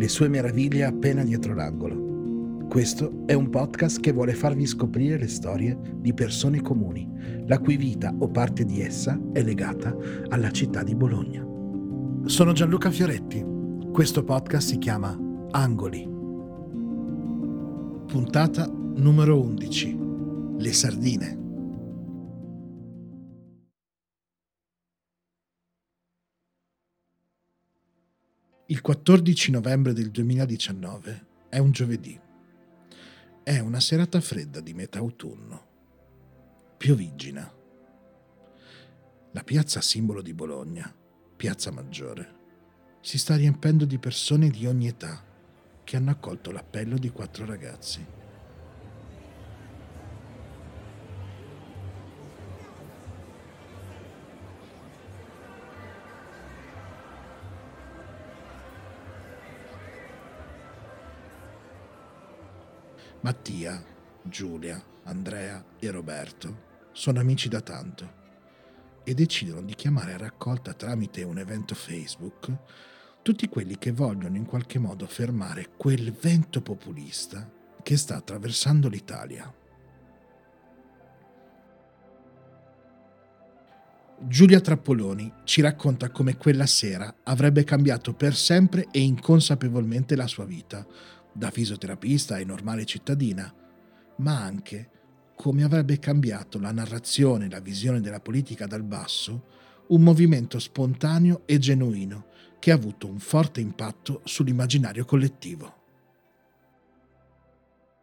le sue meraviglie appena dietro l'angolo. Questo è un podcast che vuole farvi scoprire le storie di persone comuni, la cui vita o parte di essa è legata alla città di Bologna. Sono Gianluca Fioretti. Questo podcast si chiama Angoli. Puntata numero 11. Le sardine. Il 14 novembre del 2019 è un giovedì. È una serata fredda di metà autunno. Pioviggina. La piazza simbolo di Bologna, Piazza Maggiore, si sta riempendo di persone di ogni età che hanno accolto l'appello di quattro ragazzi. Mattia, Giulia, Andrea e Roberto sono amici da tanto e decidono di chiamare a raccolta tramite un evento Facebook tutti quelli che vogliono in qualche modo fermare quel vento populista che sta attraversando l'Italia. Giulia Trappoloni ci racconta come quella sera avrebbe cambiato per sempre e inconsapevolmente la sua vita, da fisioterapista e normale cittadina, ma anche come avrebbe cambiato la narrazione e la visione della politica dal basso un movimento spontaneo e genuino che ha avuto un forte impatto sull'immaginario collettivo.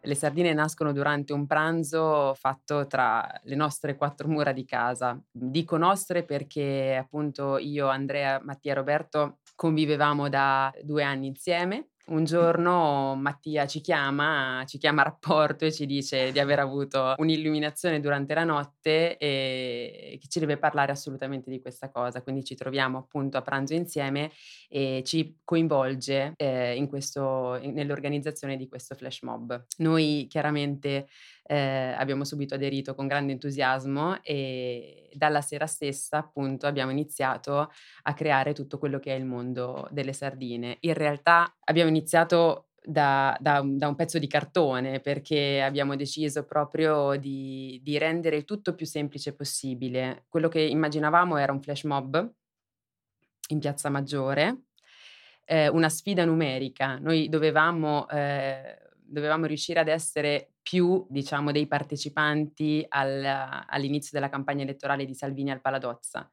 Le sardine nascono durante un pranzo fatto tra le nostre quattro mura di casa. Dico nostre perché appunto io, Andrea, Mattia e Roberto convivevamo da due anni insieme un giorno Mattia ci chiama, ci chiama a rapporto e ci dice di aver avuto un'illuminazione durante la notte e che ci deve parlare assolutamente di questa cosa. Quindi ci troviamo appunto a pranzo insieme e ci coinvolge eh, in questo, in, nell'organizzazione di questo flash mob. Noi chiaramente eh, abbiamo subito aderito con grande entusiasmo e dalla sera stessa appunto abbiamo iniziato a creare tutto quello che è il mondo delle sardine. In realtà abbiamo iniziato da, da, da, un pezzo di cartone perché abbiamo deciso proprio di, di, rendere il tutto più semplice possibile. Quello che immaginavamo era un flash mob in Piazza Maggiore, eh, una sfida numerica. Noi dovevamo, eh, dovevamo riuscire ad essere più, diciamo, dei partecipanti al, all'inizio della campagna elettorale di Salvini al Paladozza.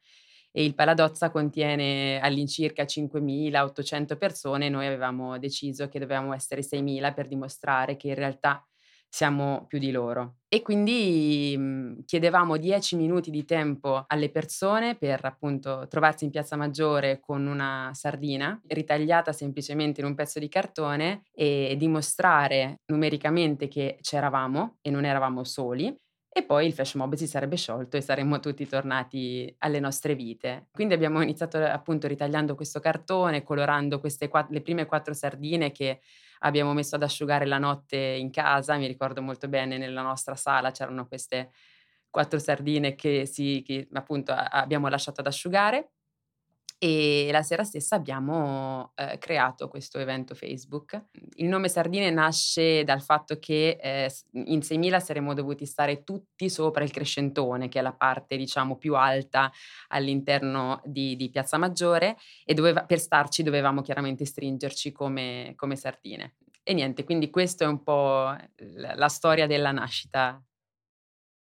E il Paladozza contiene all'incirca 5.800 persone, noi avevamo deciso che dovevamo essere 6.000 per dimostrare che in realtà siamo più di loro. E quindi mh, mhmm, chiedevamo 10 minuti di tempo alle persone per appunto trovarsi in Piazza Maggiore con una sardina ritagliata semplicemente in un pezzo di cartone e dimostrare numericamente che c'eravamo e non eravamo soli. E poi il flash mob si sarebbe sciolto e saremmo tutti tornati alle nostre vite. Quindi abbiamo iniziato appunto ritagliando questo cartone, colorando queste quatt- le prime quattro sardine che abbiamo messo ad asciugare la notte in casa, mi ricordo molto bene nella nostra sala c'erano queste quattro sardine che, si, che appunto abbiamo lasciato ad asciugare e la sera stessa abbiamo eh, creato questo evento Facebook. Il nome Sardine nasce dal fatto che eh, in 6.000 saremmo dovuti stare tutti sopra il Crescentone, che è la parte diciamo più alta all'interno di, di Piazza Maggiore e doveva, per starci dovevamo chiaramente stringerci come, come sardine. E niente, quindi questa è un po' la, la storia della nascita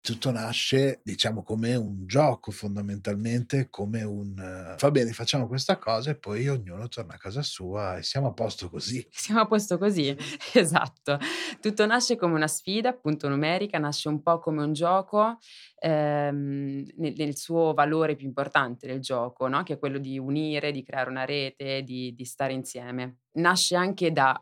tutto nasce, diciamo, come un gioco fondamentalmente, come un va bene, facciamo questa cosa e poi ognuno torna a casa sua e siamo a posto così. Siamo a posto così, esatto. Tutto nasce come una sfida, appunto numerica, nasce un po' come un gioco ehm, nel, nel, suo valore più importante del gioco, no? che è quello di unire, di creare una rete, di, di stare insieme. Nasce anche da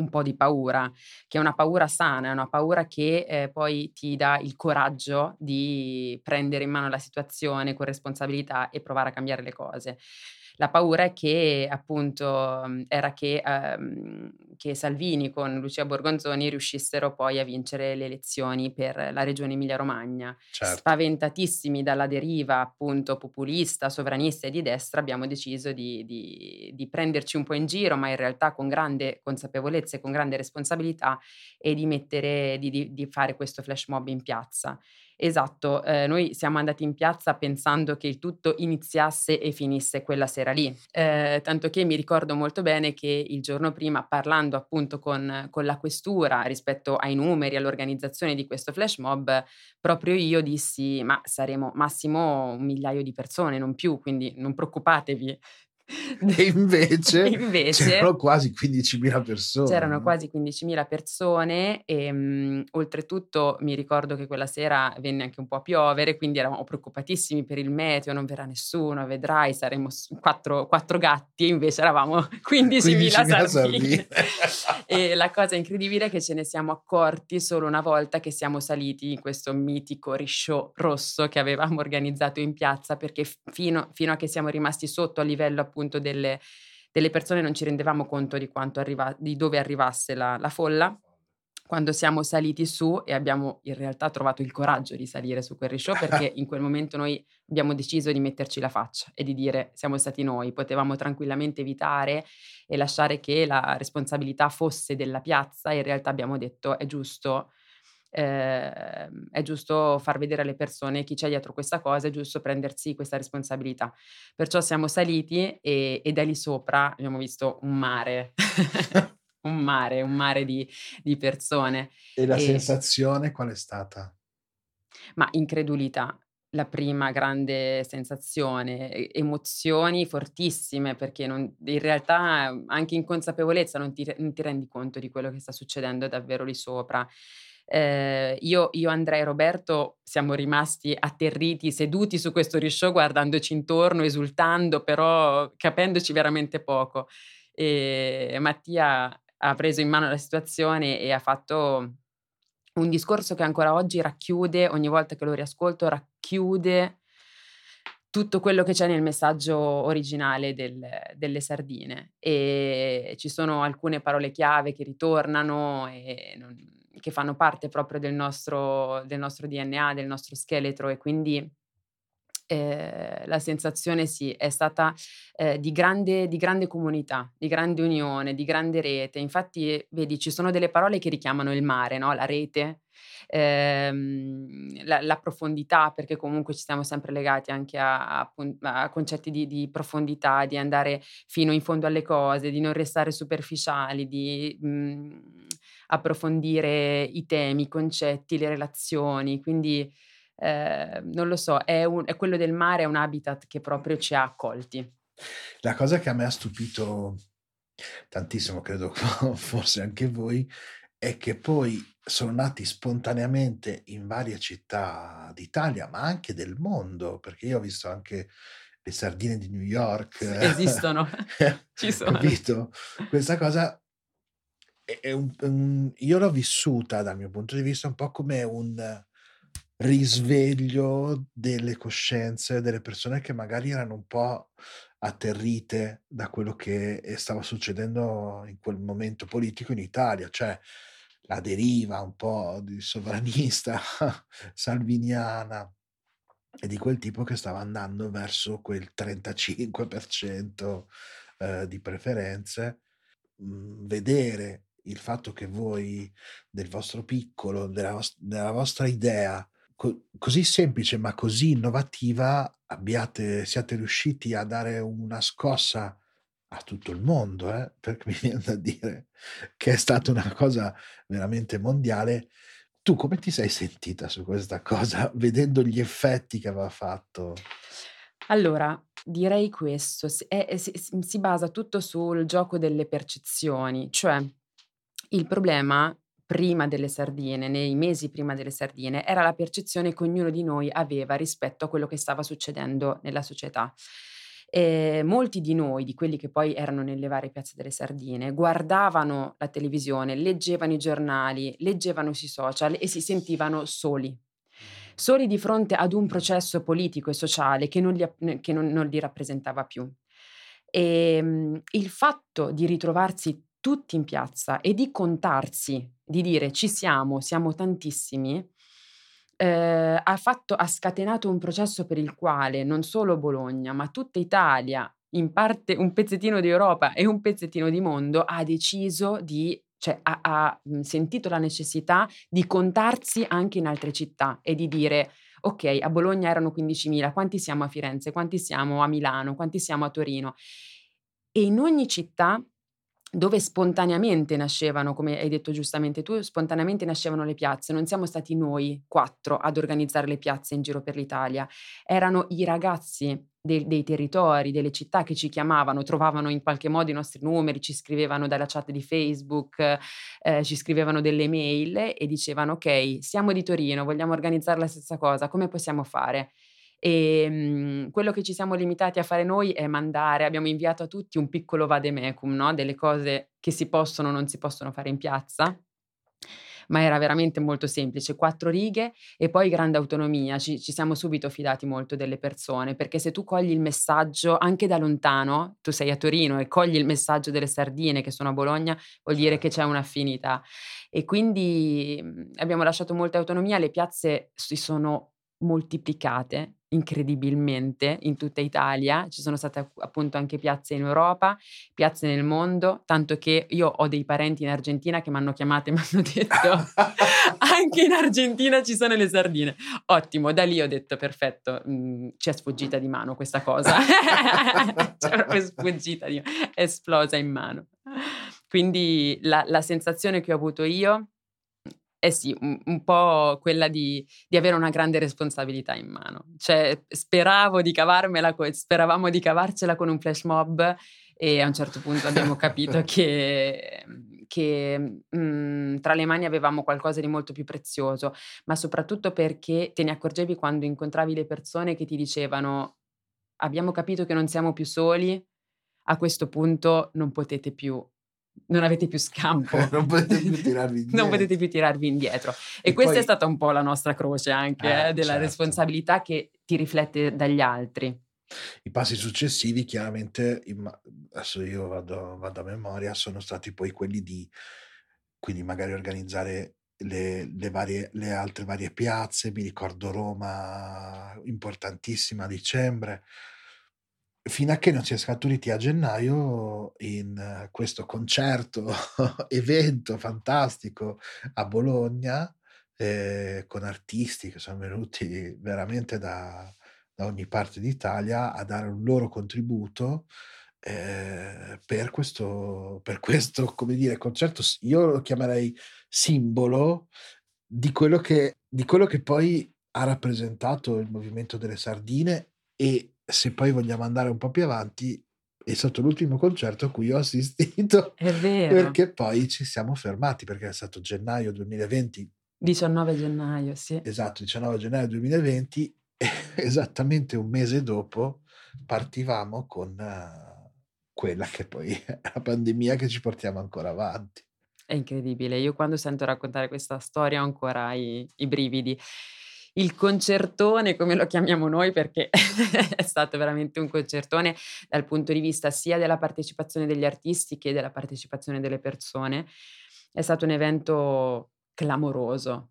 un po' di paura, che è una paura sana, è una paura che eh, poi ti dà il coraggio di prendere in mano la situazione con responsabilità e provare a cambiare le cose. La paura è che appunto mhmm, era che, um, che Salvini con Lucia Borgonzoni riuscissero poi a vincere le elezioni per la regione Emilia-Romagna. Certo. Spaventatissimi dalla deriva appunto populista, sovranista e di destra abbiamo deciso di, di, di prenderci un po' in giro, ma in realtà con grande consapevolezza e con grande responsabilità e di, mettere, di, di fare questo flash mob in piazza. Esatto, eh, noi siamo andati in piazza pensando che il tutto iniziasse e finisse quella sera lì, eh, tanto che mi ricordo molto bene che il giorno prima, parlando appunto con, con la questura rispetto ai numeri, all'organizzazione di questo flash mob, proprio io dissi, ma saremo massimo un migliaio di persone, non più, quindi non preoccupatevi, E invece, invece c'erano quasi 15.000 persone. C'erano quasi 15.000 persone e mh, oltretutto mi ricordo che quella sera venne anche un po' a piovere, quindi eravamo preoccupatissimi per il meteo, non verrà nessuno, vedrai, saremo quattro, quattro gatti e invece eravamo 15.000, 15.000 sardine. e la cosa incredibile è che ce ne siamo accorti solo una volta che siamo saliti in questo mitico risciò rosso che avevamo organizzato in piazza perché fino, fino a che siamo rimasti sotto a livello appunto appunto delle, delle persone non ci rendevamo conto di, arriva, di dove arrivasse la, la folla. Quando siamo saliti su e abbiamo in realtà trovato il coraggio di salire su quel risciò perché in quel momento noi abbiamo deciso di metterci la faccia e di dire siamo stati noi, potevamo tranquillamente evitare e lasciare che la responsabilità fosse della piazza, in realtà abbiamo detto è giusto eh, è giusto far vedere alle persone chi c'è dietro questa cosa, è giusto prendersi questa responsabilità. Perciò siamo saliti e, e da lì sopra abbiamo visto un mare. un mare, un mare di, di persone. E la e, sensazione qual è stata? Ma incredulità, la prima grande sensazione, emozioni fortissime perché non, in realtà anche in consapevolezza non ti, non ti, rendi conto di quello che sta succedendo davvero lì sopra. Eh, io, io, Andrea e Roberto siamo rimasti atterriti, seduti su questo risciò, guardandoci intorno, esultando, però capendoci veramente poco. E Mattia ha preso in mano la situazione e ha fatto un discorso che ancora oggi racchiude, ogni volta che lo riascolto, racchiude tutto quello che c'è nel messaggio originale del, delle sardine e ci sono alcune parole chiave che ritornano e non, che fanno parte proprio del nostro, del nostro DNA, del nostro scheletro e quindi eh, la sensazione sì, è stata eh, di, grande, di, grande, comunità, di grande unione, di grande rete. Infatti, vedi, ci sono delle parole che richiamano il mare, no? la rete, ehm, la, la, profondità, perché comunque ci siamo sempre legati anche a, a, a concetti di, di, profondità, di andare fino in fondo alle cose, di non restare superficiali, di mh, mhmm, approfondire i temi, i concetti, le relazioni. Quindi eh, non lo so, è, un, è quello del mare, è un habitat che proprio ci ha accolti. La cosa che a me ha stupito tantissimo, credo forse anche voi, è che poi sono nati spontaneamente in varie città d'Italia, ma anche del mondo, perché io ho visto anche le sardine di New York. Esistono, ci sono. Capito? Questa cosa è, un, un, io l'ho vissuta dal mio punto di vista un po' come un risveglio delle coscienze delle persone che magari erano un po' atterrite da quello che stava succedendo in quel momento politico in Italia, cioè la deriva un po' di sovranista salviniana e di quel tipo che stava andando verso quel 35% eh, di preferenze. Mh, vedere il fatto che voi del vostro piccolo, della, vos- della vostra idea co- così semplice ma così innovativa, abbiate, siate riusciti a dare una scossa a tutto il mondo, eh? perché mi viene da dire che è stata una cosa veramente mondiale. Tu come ti sei sentita su questa cosa, vedendo gli effetti che aveva fatto? Allora, direi questo, si, è- si- si basa tutto sul gioco delle percezioni, cioè il problema prima delle sardine, nei mesi prima delle sardine, era la percezione che ognuno di noi aveva rispetto a quello che stava succedendo nella società. E molti di noi, di quelli che poi erano nelle varie piazze delle sardine, guardavano la televisione, leggevano i giornali, leggevano sui social e si sentivano soli. Soli di fronte ad un processo politico e sociale che non li, che non, non li rappresentava più. E um, il fatto di ritrovarsi tutti in piazza e di contarsi, di dire ci siamo, siamo tantissimi, eh, ha, fatto, ha scatenato un processo per il quale non solo Bologna, ma tutta Italia, in parte un pezzettino di Europa e un pezzettino di mondo, ha deciso di cioè ha, ha, sentito la necessità di contarsi anche in altre città e di dire ok, a Bologna erano 15.000, quanti siamo a Firenze, quanti siamo a Milano, quanti siamo a Torino. E in ogni città dove spontaneamente nascevano, come hai detto giustamente tu, spontaneamente nascevano le piazze. Non siamo stati noi quattro ad organizzare le piazze in giro per l'Italia, erano i ragazzi dei, dei, territori, delle città che ci chiamavano, trovavano in qualche modo i nostri numeri, ci scrivevano dalla chat di Facebook, eh, ci scrivevano delle mail e dicevano ok, siamo di Torino, vogliamo organizzare la stessa cosa, come possiamo fare? E ehm, mh, quello che ci siamo limitati a fare noi è mandare, abbiamo inviato a tutti un piccolo vademecum, no? delle cose che si possono o non si possono fare in piazza ma era veramente molto semplice, quattro righe e poi grande autonomia. Ci, ci, siamo subito fidati molto delle persone, perché se tu cogli il messaggio anche da lontano, tu sei a Torino e cogli il messaggio delle sardine che sono a Bologna, vuol dire che c'è un'affinità. E quindi abbiamo lasciato molta autonomia, le piazze si sono moltiplicate incredibilmente in tutta Italia, ci sono state appunto anche piazze in Europa, piazze nel mondo, tanto che io ho dei parenti in Argentina che mi hanno chiamato e mi hanno detto anche in Argentina ci sono le sardine. Ottimo, da lì ho detto perfetto, mh, mm, ci è sfuggita di mano questa cosa, ci è proprio sfuggita, di, è esplosa in mano. Quindi la, la sensazione che ho avuto io eh sì, un, un po' quella di, di, avere una grande responsabilità in mano. Cioè, speravo di cavarmela, speravamo di cavarcela con un flash mob e a un certo punto abbiamo capito che, che mh, mhmm, tra le mani avevamo qualcosa di molto più prezioso, ma soprattutto perché te ne accorgevi quando incontravi le persone che ti dicevano abbiamo capito che non siamo più soli, a questo punto non potete più non avete più scampo. non potete più tirarvi indietro. non potete più tirarvi indietro. E, e questa poi... è stata un po' la nostra croce anche, eh, eh, della certo. responsabilità che ti riflette dagli altri. I passi successivi, chiaramente, adesso io vado, vado a memoria, sono stati poi quelli di, quindi magari organizzare le, le, varie, le altre varie piazze, mi ricordo Roma importantissima a dicembre, fino a che non si è scaturiti a gennaio in questo concerto, evento fantastico a Bologna, eh, con artisti che sono venuti veramente da, da, ogni parte d'Italia a dare un loro contributo eh, per, questo, per questo, come dire, concerto, io lo chiamerei simbolo di quello che, di quello che poi ha rappresentato il movimento delle sardine e se poi vogliamo andare un po' più avanti, è stato l'ultimo concerto a cui ho assistito. È vero. Perché poi ci siamo fermati, perché è stato gennaio 2020. 19 gennaio, sì. Esatto, 19 gennaio 2020, esattamente un mese dopo partivamo con uh, quella che poi è la pandemia che ci portiamo ancora avanti. È incredibile, io quando sento raccontare questa storia ho ancora i, i brividi il concertone, come lo chiamiamo noi, perché è stato veramente un concertone dal punto di vista sia della partecipazione degli artisti che della partecipazione delle persone. È stato un evento clamoroso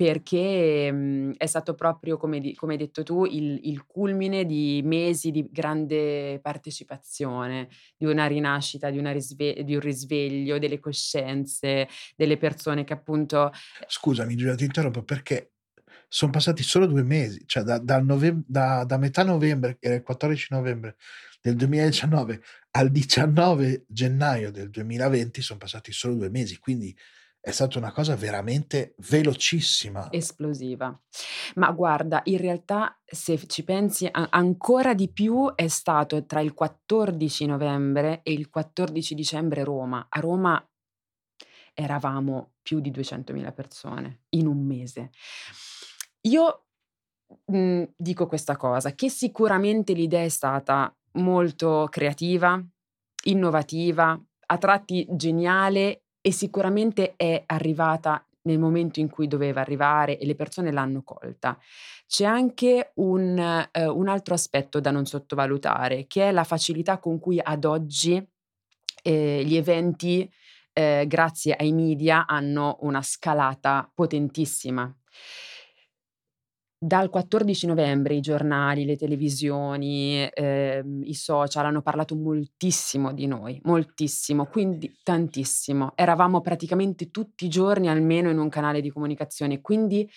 perché mh, è stato proprio, come, di- come hai detto tu, il, il culmine di mesi di grande partecipazione, di una rinascita, di, una risve- di un risveglio delle coscienze, delle persone che appunto... Scusami Giulia, ti interrompo perché sono passati solo due mesi, cioè da, da novem- da- da metà novembre, che era il 14 novembre del 2019, al 19 gennaio del 2020 sono passati solo due mesi, quindi è stata una cosa veramente velocissima. esplosiva. Ma guarda, in realtà se ci pensi a- ancora di più è stato tra il 14 novembre e il 14 dicembre Roma. A Roma eravamo più di 200.000 persone in un mese. Io mh, dico questa cosa, che sicuramente l'idea è stata molto creativa, innovativa, a tratti geniale e sicuramente è arrivata nel momento in cui doveva arrivare e le persone l'hanno colta. C'è anche un, eh, un altro aspetto da non sottovalutare, che è la facilità con cui ad oggi eh, gli eventi, eh, grazie ai media, hanno una scalata potentissima. Dal 14 novembre i giornali, le televisioni, ehm, i social hanno parlato moltissimo di noi, moltissimo, quindi tantissimo. Eravamo praticamente tutti i giorni almeno in un canale di comunicazione, quindi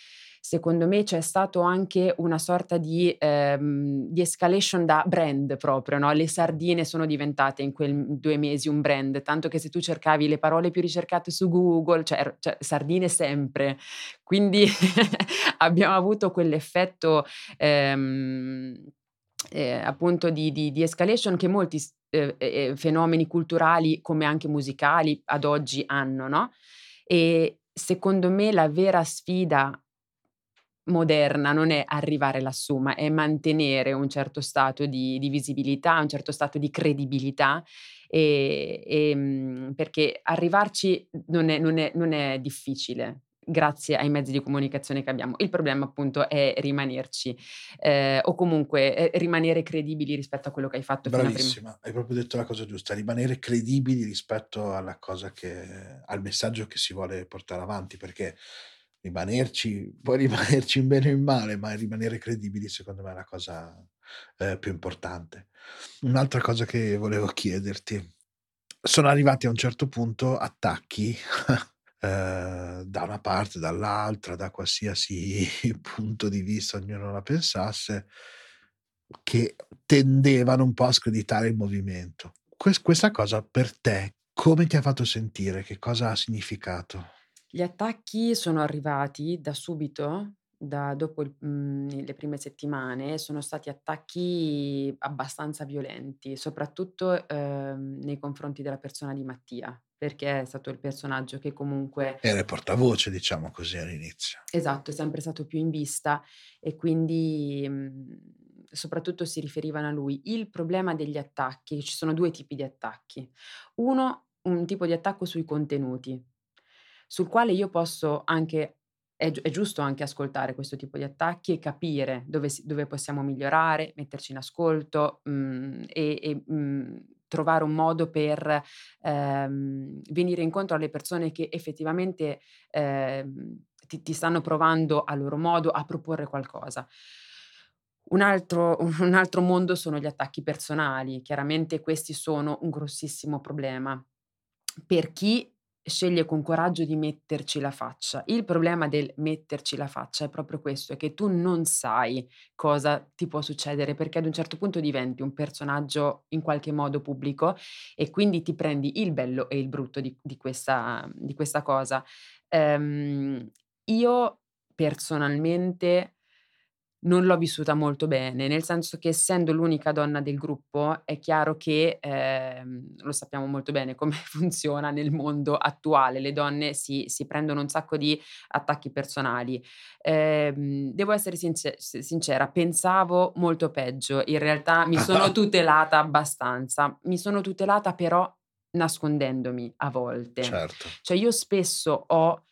secondo me c'è stato anche una sorta di, ehm, di escalation da brand proprio, no? Le sardine sono diventate in quei due mesi un brand, tanto che se tu cercavi le parole più ricercate su Google, cioè, er- cioè sardine sempre. Quindi abbiamo avuto quell'effetto ehm, eh, appunto di, di- di escalation che molti s- eh, eh, fenomeni culturali come anche musicali ad oggi hanno, no? E secondo me la vera sfida moderna non è arrivare lassù, ma è mantenere un certo stato di, di visibilità, un certo stato di credibilità, e, e, mm, perché arrivarci non è, non è- non è difficile. Grazie ai mezzi di comunicazione che abbiamo. Il problema, appunto, è rimanerci eh, o comunque eh, rimanere credibili rispetto a quello che hai fatto. Bravissima, hai proprio detto la cosa giusta, rimanere credibili rispetto alla cosa che, al messaggio che si vuole portare avanti, perché rimanerci, puoi rimanerci in bene o in male, ma rimanere credibili secondo me è la cosa eh, più importante. Un'altra cosa che volevo chiederti, sono arrivati a un certo punto attacchi eh, da una parte, dall'altra, da qualsiasi punto di vista ognuno la pensasse, che tendevano un po' a screditare il movimento. Quest- questa cosa per te come ti ha fatto sentire? Che cosa ha significato? Gli attacchi sono arrivati da subito, da dopo il- mhmm, le prime settimane, sono stati attacchi abbastanza violenti, soprattutto ehm, nei confronti della persona di Mattia, perché è stato il personaggio che comunque Era il portavoce, diciamo così, all'inizio. Esatto, è sempre stato più in vista e quindi mh, soprattutto si riferivano a lui. Il problema degli attacchi, ci sono due tipi di attacchi. Uno, un tipo di attacco sui contenuti, sul quale io posso anche, è, gi- è giusto anche ascoltare questo tipo di attacchi e capire dove, dove possiamo migliorare, metterci in ascolto mh, e, e, mh, trovare un modo per ehm, venire incontro alle persone che effettivamente ehm, ti, ti stanno provando a loro modo a proporre qualcosa. Un altro, un altro mondo sono gli attacchi personali, chiaramente questi sono un grossissimo problema per chi sceglie con coraggio di metterci la faccia. Il problema del metterci la faccia è proprio questo, è che tu non sai cosa ti può succedere perché ad un certo punto diventi un personaggio in qualche modo pubblico e quindi ti prendi il bello e il brutto di, di questa, di questa cosa. Ehm, io personalmente non l'ho vissuta molto bene, nel senso che essendo l'unica donna del gruppo è chiaro che, ehm, lo sappiamo molto bene come funziona nel mondo attuale, le donne si, si prendono un sacco di attacchi personali. Ehm, devo essere since- sincera, pensavo molto peggio, in realtà mi sono tutelata abbastanza, mi sono tutelata però nascondendomi a volte. Certo. Cioè io spesso ho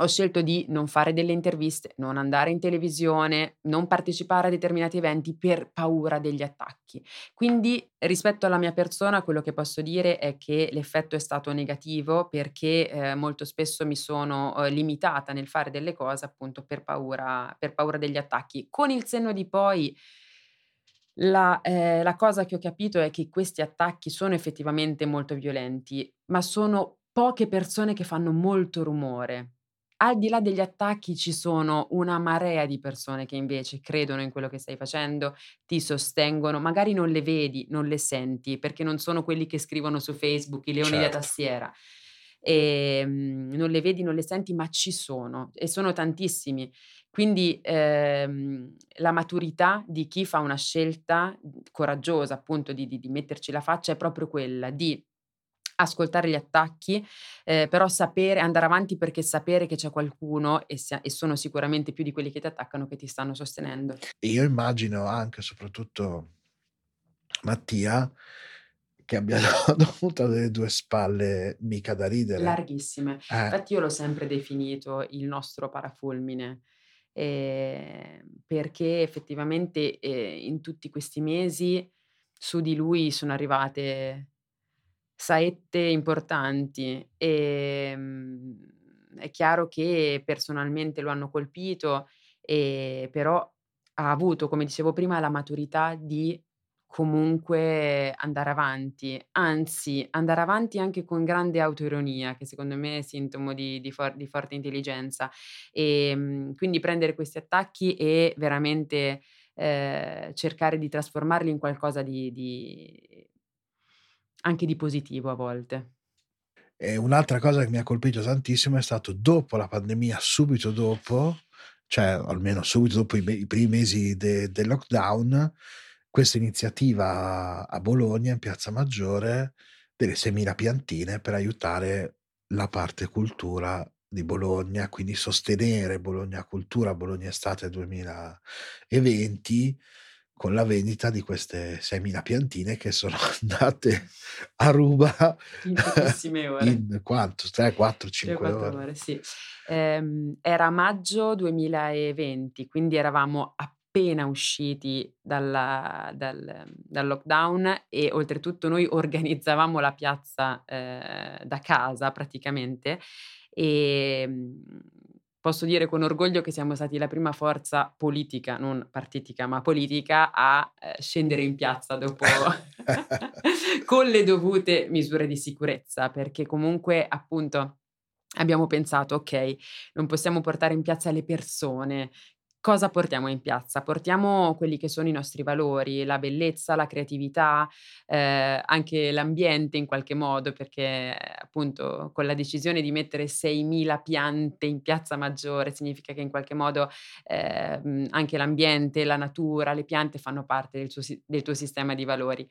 ho scelto di non fare delle interviste, non andare in televisione, non partecipare a determinati eventi per paura degli attacchi. Quindi rispetto alla mia persona quello che posso dire è che l'effetto è stato negativo perché eh, molto spesso mi sono eh, limitata nel fare delle cose appunto per paura, per paura degli attacchi. Con il senno di poi la, eh, la cosa che ho capito è che questi attacchi sono effettivamente molto violenti, ma sono poche persone che fanno molto rumore al di là degli attacchi ci sono una marea di persone che invece credono in quello che stai facendo, ti sostengono, magari non le vedi, non le senti, perché non sono quelli che scrivono su Facebook i leoni certo. da tastiera. E, um, non le vedi, non le senti, ma ci sono e sono tantissimi. Quindi ehm, la maturità di chi fa una scelta coraggiosa, appunto, di, di, di metterci la faccia è proprio quella di ascoltare gli attacchi, eh, però sapere, andare avanti perché sapere che c'è qualcuno e, se, e, sono sicuramente più di quelli che ti attaccano che ti stanno sostenendo. Io immagino anche, soprattutto Mattia, che abbia dovuto delle due spalle mica da ridere. Larghissime. Eh. Infatti io l'ho sempre definito il nostro parafulmine. Eh, perché effettivamente eh, in tutti questi mesi su di lui sono arrivate saette importanti e ehm, è chiaro che personalmente lo hanno colpito, e però ha avuto, come dicevo prima, la maturità di comunque andare avanti, anzi andare avanti anche con grande autoironia, che secondo me è sintomo di, di, for- di forte intelligenza. E ehm, quindi prendere questi attacchi e veramente eh, cercare di trasformarli in qualcosa di, di anche di positivo a volte. E un'altra cosa che mi ha colpito tantissimo è stato dopo la pandemia, subito dopo, cioè almeno subito dopo i, i primi mesi de, del lockdown, questa iniziativa a Bologna, in Piazza Maggiore, delle 6.000 piantine per aiutare la parte cultura di Bologna, quindi sostenere Bologna Cultura, Bologna Estate 2020 con la vendita di queste 6.000 piantine che sono andate a ruba in pochissime ore. In quanto? 3, 4, 5 ore. ore sì. eh, era maggio 2020, quindi eravamo appena usciti dalla, dal, dal, lockdown e oltretutto noi organizzavamo la piazza eh, da casa praticamente e ehm, posso dire con orgoglio che siamo stati la prima forza politica, non partitica, ma politica, a eh, scendere in piazza dopo con le dovute misure di sicurezza, perché comunque appunto abbiamo pensato, ok, non possiamo portare in piazza le persone cosa portiamo in piazza? Portiamo quelli che sono i nostri valori, la bellezza, la creatività, eh, anche l'ambiente in qualche modo, perché appunto con la decisione di mettere 6.000 piante in piazza maggiore significa che in qualche modo eh, anche l'ambiente, la natura, le piante fanno parte del, suo, del tuo sistema di valori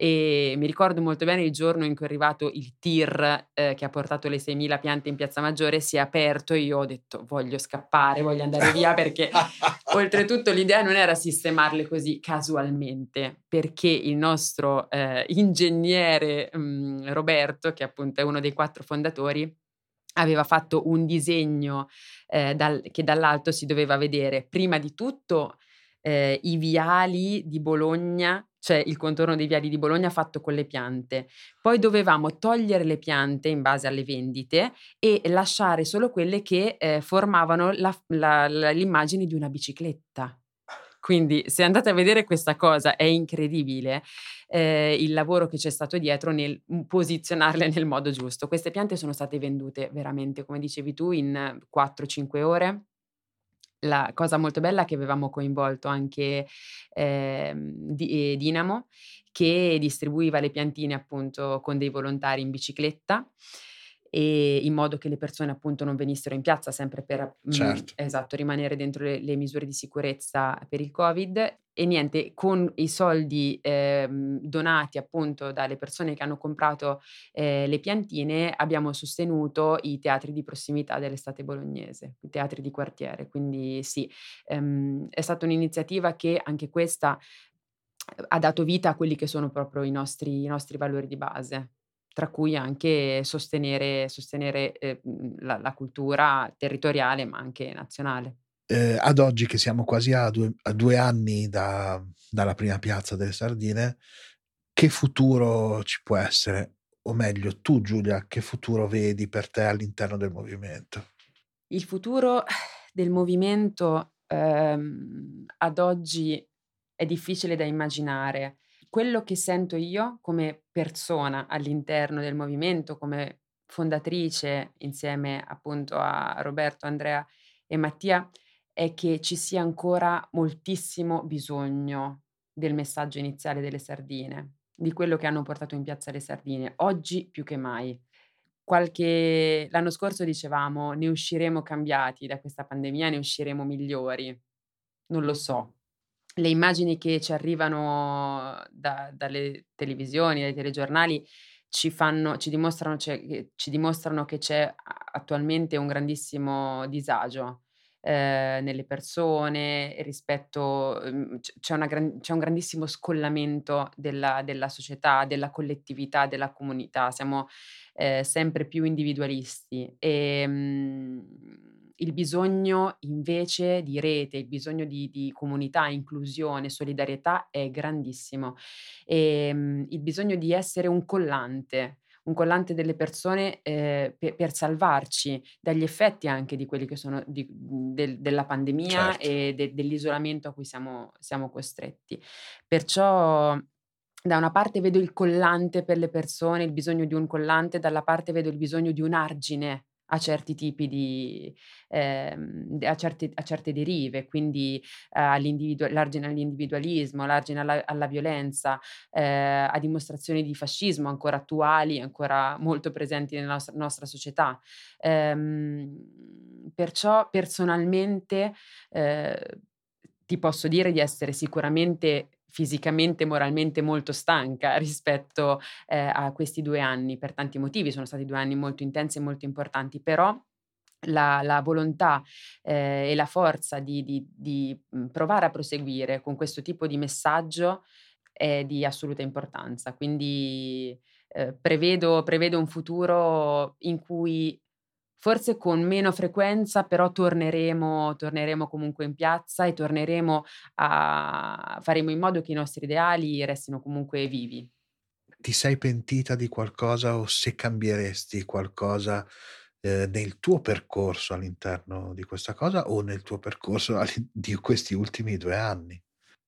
e mi ricordo molto bene il giorno in cui è arrivato il tir eh, che ha portato le 6.000 piante in Piazza Maggiore, si è aperto e io ho detto voglio scappare, voglio andare via perché oltretutto l'idea non era sistemarle così casualmente, perché il nostro eh, ingegnere mh, mm, Roberto, che appunto è uno dei quattro fondatori, aveva fatto un disegno eh, dal, che dall'alto si doveva vedere prima di tutto eh, i viali di Bologna cioè il contorno dei viali di Bologna fatto con le piante. Poi dovevamo togliere le piante in base alle vendite e lasciare solo quelle che eh, formavano la, la, la, l'immagine di una bicicletta. Quindi se andate a vedere questa cosa è incredibile eh, il lavoro che c'è stato dietro nel posizionarle nel modo giusto. Queste piante sono state vendute veramente, come dicevi tu, in 4-5 ore la cosa molto bella è che avevamo coinvolto anche eh, di, Dinamo che distribuiva le piantine appunto con dei volontari in bicicletta e in modo che le persone appunto non venissero in piazza sempre per certo. mh, esatto, rimanere dentro le, le, misure di sicurezza per il Covid. E niente, con i soldi eh, donati appunto dalle persone che hanno comprato eh, le piantine abbiamo sostenuto i teatri di prossimità dell'estate bolognese, i teatri di quartiere, quindi sì, ehm, è stata un'iniziativa che anche questa ha dato vita a quelli che sono proprio i nostri, i nostri valori di base tra cui anche sostenere, sostenere eh, la, la cultura territoriale ma anche nazionale. Eh, ad oggi che siamo quasi a due, a due anni da, dalla prima piazza delle sardine, che futuro ci può essere? O meglio, tu Giulia, che futuro vedi per te all'interno del movimento? Il futuro del movimento ehm, ad oggi è difficile da immaginare. Quello che sento io come persona all'interno del movimento, come fondatrice insieme appunto a Roberto, Andrea e Mattia, è che ci sia ancora moltissimo bisogno del messaggio iniziale delle sardine, di quello che hanno portato in piazza le sardine, oggi più che mai. Qualche... L'anno scorso dicevamo ne usciremo cambiati da questa pandemia, ne usciremo migliori. Non lo so, le immagini che ci arrivano da, dalle televisioni, dai telegiornali, ci, fanno, ci, dimostrano, cioè, ci dimostrano che c'è attualmente un grandissimo disagio eh, nelle persone rispetto, ehm, c'è, gran, c'è, un grandissimo scollamento della, della, società, della collettività, della comunità, siamo eh, sempre più individualisti. E mh, mhmm, il bisogno invece di rete, il bisogno di, di comunità, inclusione, solidarietà è grandissimo. E, mh, il bisogno di essere un collante, un collante delle persone eh, per, per, salvarci dagli effetti anche di quelli che sono di, del, della pandemia certo. e de, dell'isolamento a cui siamo, siamo costretti. Perciò da una parte vedo il collante per le persone, il bisogno di un collante, dalla parte vedo il bisogno di un argine a certi tipi di ehm, a, certi, a, certe derive, quindi eh, l'argine all'individualismo, l'argine alla, alla violenza, eh, a dimostrazioni di fascismo ancora attuali, ancora molto presenti nella nostra, nostra società. Ehm, perciò personalmente eh, ti posso dire di essere sicuramente fisicamente e moralmente molto stanca rispetto eh, a questi due anni per tanti motivi, sono stati due anni molto intensi e molto importanti, però la, la volontà eh, e la forza di, di, di mhmm, provare a proseguire con questo tipo di messaggio è di assoluta importanza. Quindi eh, prevedo, prevedo un futuro in cui Forse con meno frequenza, però torneremo, torneremo comunque in piazza e torneremo a faremo in modo che i nostri ideali restino comunque vivi. Ti sei pentita di qualcosa o se cambieresti qualcosa eh, nel tuo percorso all'interno di questa cosa o nel tuo percorso di questi ultimi due anni?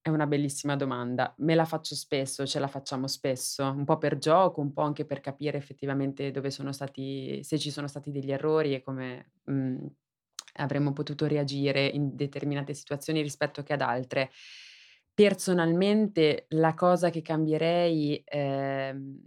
È una bellissima domanda. Me la faccio spesso, ce la facciamo spesso, un po' per gioco, un po' anche per capire effettivamente dove sono stati se ci sono stati degli errori e come, mhmm, avremmo potuto reagire in determinate situazioni rispetto che ad altre. Personalmente la cosa che cambierei, ehm,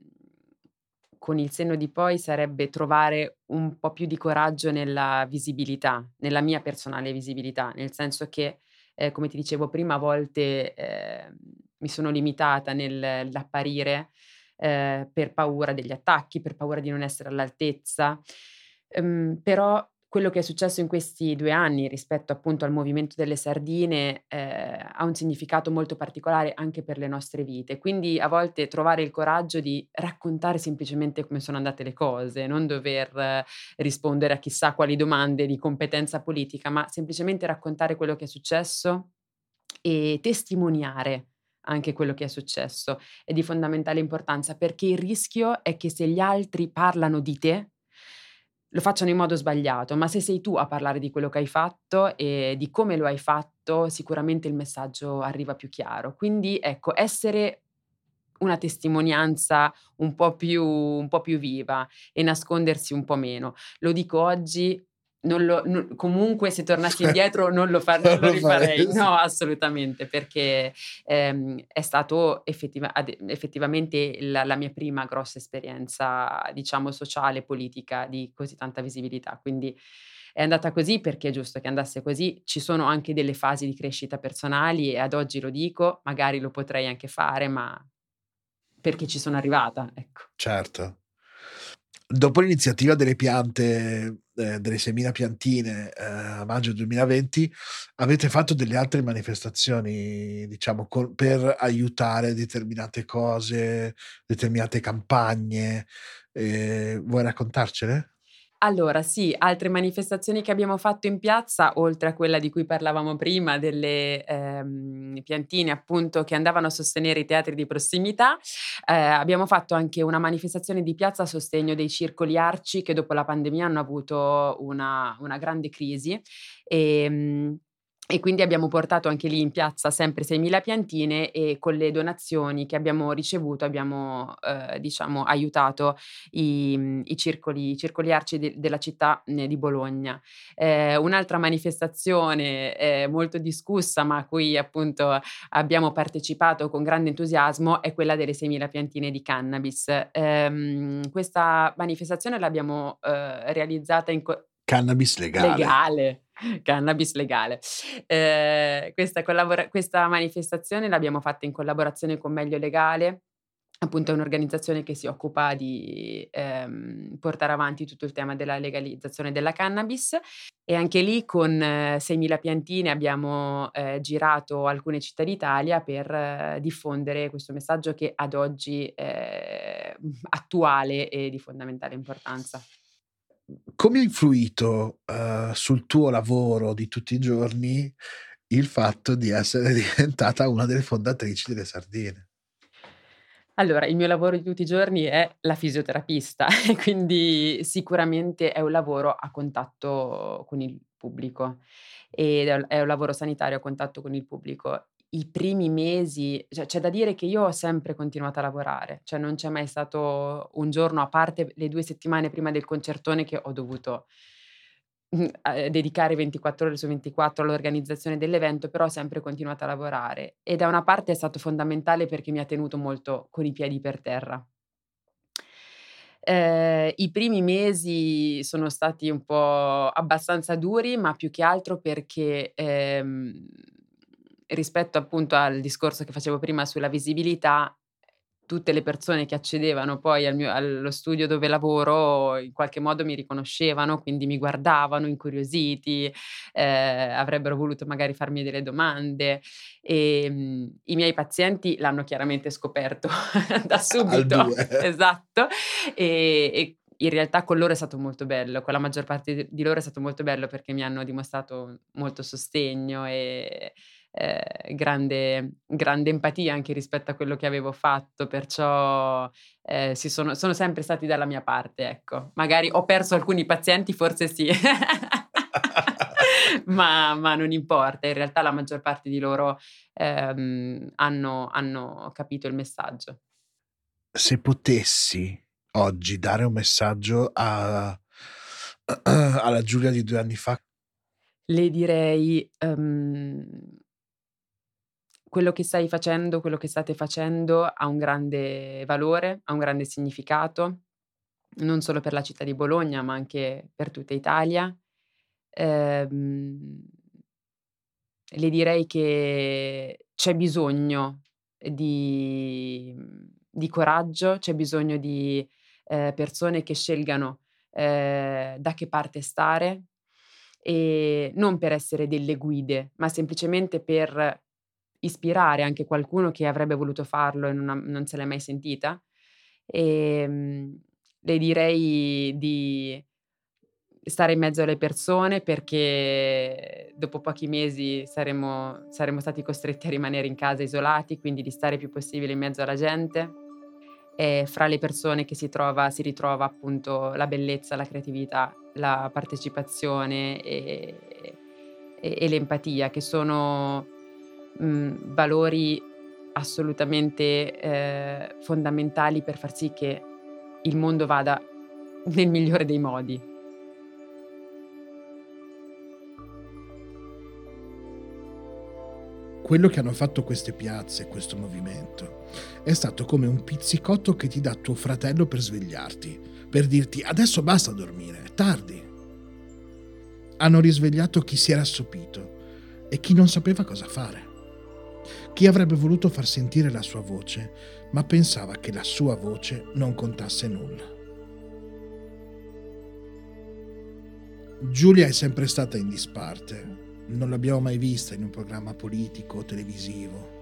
con il senno di poi, sarebbe trovare un po' più di coraggio nella visibilità, nella mia personale visibilità, nel senso che eh, come ti dicevo prima, a volte eh, mi sono limitata nell'apparire eh, per paura degli attacchi, per paura di non essere all'altezza. Um, però quello che è successo in questi due anni rispetto appunto al movimento delle sardine eh, ha un significato molto particolare anche per le nostre vite. Quindi a volte trovare il coraggio di raccontare semplicemente come sono andate le cose, non dover rispondere a chissà quali domande di competenza politica, ma semplicemente raccontare quello che è successo e testimoniare anche quello che è successo è di fondamentale importanza perché il rischio è che se gli altri parlano di te, lo facciano in modo sbagliato, ma se sei tu a parlare di quello che hai fatto e di come lo hai fatto, sicuramente il messaggio arriva più chiaro. Quindi ecco, essere una testimonianza un po' più, un po più viva e nascondersi un po' meno. Lo dico oggi lo, non, comunque se tornassi indietro non lo, far, non lo rifarei, no assolutamente perché ehm, è stato effettiva, effettivamente la, la, mia prima grossa esperienza diciamo sociale, politica di così tanta visibilità, quindi è andata così perché è giusto che andasse così, ci sono anche delle fasi di crescita personali e ad oggi lo dico, magari lo potrei anche fare ma perché ci sono arrivata, ecco. Certo. Dopo l'iniziativa delle piante, eh, delle semina piantine eh, a maggio 2020, avete fatto delle altre manifestazioni, diciamo, con, per aiutare determinate cose, determinate campagne. Eh, vuoi raccontarcele? Allora, sì, altre manifestazioni che abbiamo fatto in piazza, oltre a quella di cui parlavamo prima, delle ehm, piantine appunto che andavano a sostenere i teatri di prossimità, eh, abbiamo fatto anche una manifestazione di piazza a sostegno dei circoli arci che dopo la pandemia hanno avuto una, una grande crisi. E, ehm, e quindi abbiamo portato anche lì in piazza sempre 6.000 piantine e con le donazioni che abbiamo ricevuto abbiamo eh, diciamo, aiutato i, i, circoli, i circoli arci de, della città eh, di Bologna. Eh, un'altra manifestazione eh, molto discussa ma a cui appunto abbiamo partecipato con grande entusiasmo è quella delle 6.000 piantine di cannabis. Ehm, questa manifestazione l'abbiamo eh, realizzata in... Co- cannabis legale. Legale cannabis legale. Eh, questa, collabora- questa manifestazione l'abbiamo fatta in collaborazione con Meglio Legale, appunto è un'organizzazione che si occupa di ehm, portare avanti tutto il tema della legalizzazione della cannabis e anche lì con eh, 6.000 piantine abbiamo eh, girato alcune città d'Italia per eh, diffondere questo messaggio che ad oggi è attuale e di fondamentale importanza come ha influito uh, sul tuo lavoro di tutti i giorni il fatto di essere diventata una delle fondatrici delle sardine? Allora, il mio lavoro di tutti i giorni è la fisioterapista quindi sicuramente è un lavoro a contatto con il pubblico ed è un lavoro sanitario a contatto con il pubblico i primi mesi, cioè c'è da dire che io ho sempre continuato a lavorare, cioè non c'è mai stato un giorno, a parte le due settimane prima del concertone, che ho dovuto eh, dedicare 24 ore su 24 all'organizzazione dell'evento, però ho sempre continuato a lavorare. E da una parte è stato fondamentale perché mi ha tenuto molto con i piedi per terra. Eh, I primi mesi sono stati un po' abbastanza duri, ma più che altro perché ehm, rispetto appunto al discorso che facevo prima sulla visibilità, tutte le persone che accedevano poi al mio, allo studio dove lavoro in qualche modo mi riconoscevano, quindi mi guardavano incuriositi, eh, avrebbero voluto magari farmi delle domande e mh, mhmm, i miei pazienti l'hanno chiaramente scoperto da subito. esatto. E, e in realtà con loro è stato molto bello, con la maggior parte di loro è stato molto bello perché mi hanno dimostrato molto sostegno e eh, grande, grande, empatia anche rispetto a quello che avevo fatto, perciò eh, sono, sono, sempre stati dalla mia parte, ecco. Magari ho perso alcuni pazienti, forse sì, ma, ma, non importa, in realtà la maggior parte di loro ehm, hanno, hanno capito il messaggio. Se potessi oggi dare un messaggio a, alla Giulia di due anni fa, le direi um, quello che stai facendo, quello che state facendo ha un grande valore, ha un grande significato, non solo per la città di Bologna, ma anche per tutta Italia. Ehm, le direi che c'è bisogno di, di coraggio, c'è bisogno di eh, persone che scelgano eh, da che parte stare e non per essere delle guide, ma semplicemente per ispirare anche qualcuno che avrebbe voluto farlo e non, ha, non se l'è mai sentita. E, ehm, le direi di stare in mezzo alle persone perché dopo pochi mesi saremo, saremo stati costretti a rimanere in casa isolati, quindi di stare il più possibile in mezzo alla gente. E fra le persone che si trova, si ritrova appunto la bellezza, la creatività, la partecipazione e, e, e l'empatia, che sono mh, valori assolutamente eh, fondamentali per far sì che il mondo vada nel migliore dei modi. Quello che hanno fatto queste piazze, questo movimento, è stato come un pizzicotto che ti dà tuo fratello per svegliarti, per dirti adesso basta dormire, è tardi. Hanno risvegliato chi si era assopito e chi non sapeva cosa fare. Chi avrebbe voluto far sentire la sua voce, ma pensava che la sua voce non contasse nulla. Giulia è sempre stata in disparte, non l'abbiamo mai vista in un programma politico o televisivo.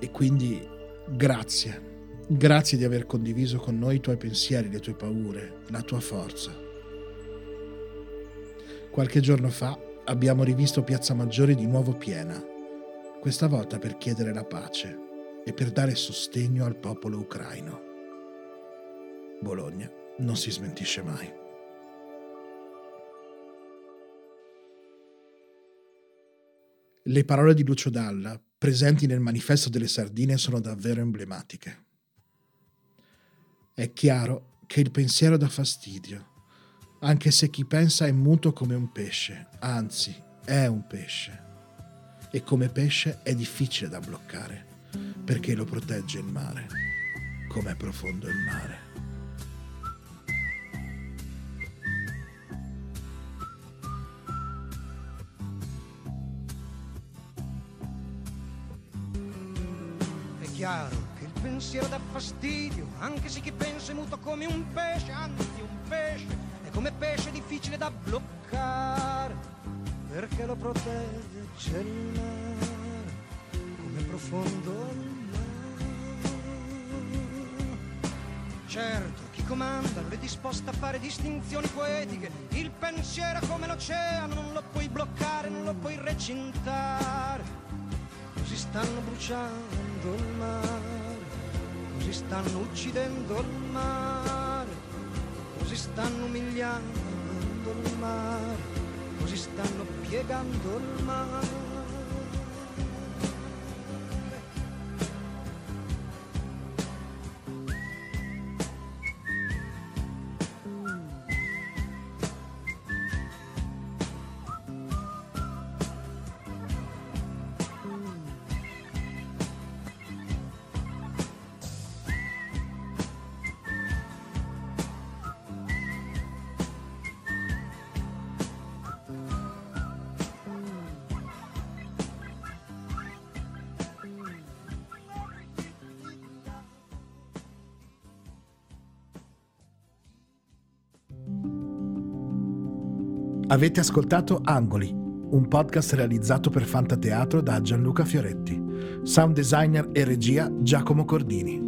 E quindi grazie, Grazie di aver condiviso con noi i tuoi pensieri, le tue paure, la tua forza. Qualche giorno fa abbiamo rivisto Piazza Maggiore di nuovo piena, questa volta per chiedere la pace e per dare sostegno al popolo ucraino. Bologna non si smentisce mai. Le parole di Lucio Dalla, presenti nel manifesto delle sardine, sono davvero emblematiche. È chiaro che il pensiero dà fastidio, anche se chi pensa è muto come un pesce, anzi è un pesce. E come pesce è difficile da bloccare, perché lo protegge il mare, come è profondo il mare. È chiaro che il pensiero dà fastidio, anche se chi pensa è muto come un pesce, anzi un pesce, è come pesce difficile da bloccare, perché lo protegge il mare, come profondo il mare. Certo, chi comanda non è disposto a fare distinzioni poetiche, il pensiero come l'oceano, non lo puoi bloccare, non lo puoi recintare. Così stanno bruciando il mare, così stanno uccidendo il mare, così stanno umiliando il mare, così stanno piegando il mare. Avete ascoltato Angoli, un podcast realizzato per Fantateatro da Gianluca Fioretti. Sound designer e regia Giacomo Cordini.